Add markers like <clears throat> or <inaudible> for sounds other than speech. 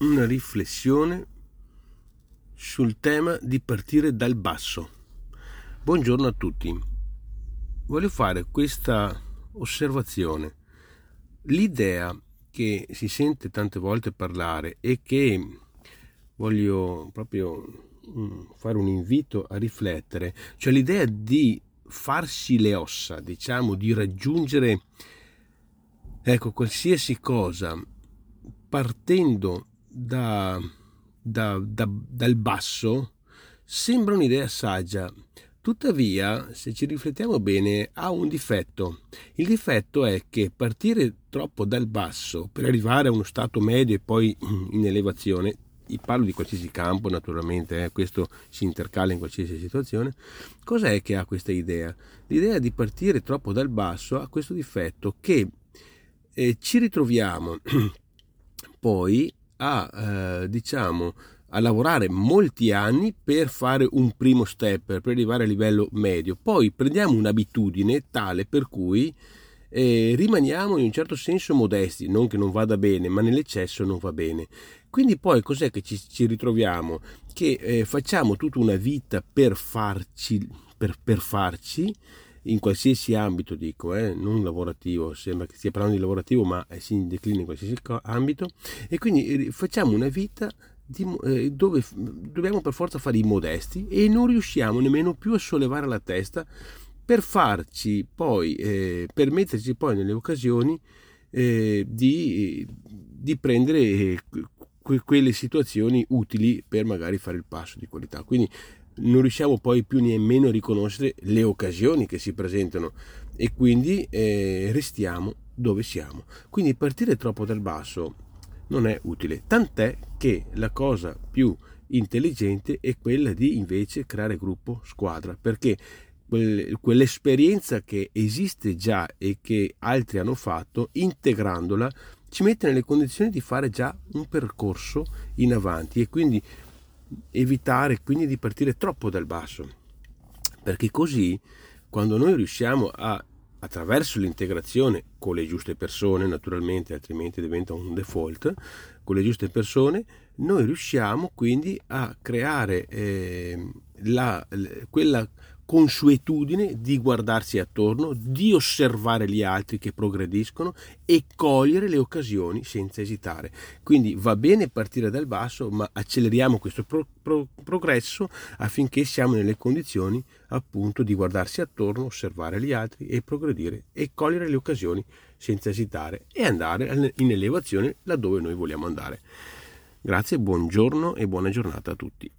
una riflessione sul tema di partire dal basso. Buongiorno a tutti. Voglio fare questa osservazione. L'idea che si sente tante volte parlare e che voglio proprio mm, fare un invito a riflettere, cioè l'idea di farsi le ossa, diciamo, di raggiungere ecco qualsiasi cosa partendo da, da, da, dal basso sembra un'idea saggia. Tuttavia, se ci riflettiamo bene, ha un difetto. Il difetto è che partire troppo dal basso per arrivare a uno stato medio e poi in elevazione, parlo di qualsiasi campo naturalmente, eh, questo si intercala in qualsiasi situazione, cos'è che ha questa idea? L'idea di partire troppo dal basso ha questo difetto che eh, ci ritroviamo <clears throat> poi a, eh, diciamo, a lavorare molti anni per fare un primo step, per arrivare a livello medio. Poi prendiamo un'abitudine tale per cui eh, rimaniamo in un certo senso modesti, non che non vada bene, ma nell'eccesso non va bene. Quindi poi cos'è che ci, ci ritroviamo? Che eh, facciamo tutta una vita per farci, per, per farci in qualsiasi ambito, dico, eh, non lavorativo, sembra che stia parlando di lavorativo, ma eh, si declina in qualsiasi ambito, e quindi eh, facciamo una vita di, eh, dove dobbiamo per forza fare i modesti e non riusciamo nemmeno più a sollevare la testa per farci poi, eh, per metterci poi nelle occasioni eh, di, di prendere que- quelle situazioni utili per magari fare il passo di qualità. Quindi non riusciamo poi più nemmeno a riconoscere le occasioni che si presentano e quindi eh, restiamo dove siamo. Quindi partire troppo dal basso non è utile, tant'è che la cosa più intelligente è quella di invece creare gruppo squadra, perché quell'esperienza che esiste già e che altri hanno fatto, integrandola, ci mette nelle condizioni di fare già un percorso in avanti e quindi evitare quindi di partire troppo dal basso, perché così quando noi riusciamo a attraverso l'integrazione con le giuste persone, naturalmente, altrimenti diventa un default, con le giuste persone, noi riusciamo quindi a creare eh, la, quella consuetudine di guardarsi attorno, di osservare gli altri che progrediscono e cogliere le occasioni senza esitare. Quindi va bene partire dal basso, ma acceleriamo questo pro- pro- progresso affinché siamo nelle condizioni appunto di guardarsi attorno, osservare gli altri e progredire e cogliere le occasioni senza esitare e andare in elevazione laddove noi vogliamo andare. Grazie, buongiorno e buona giornata a tutti.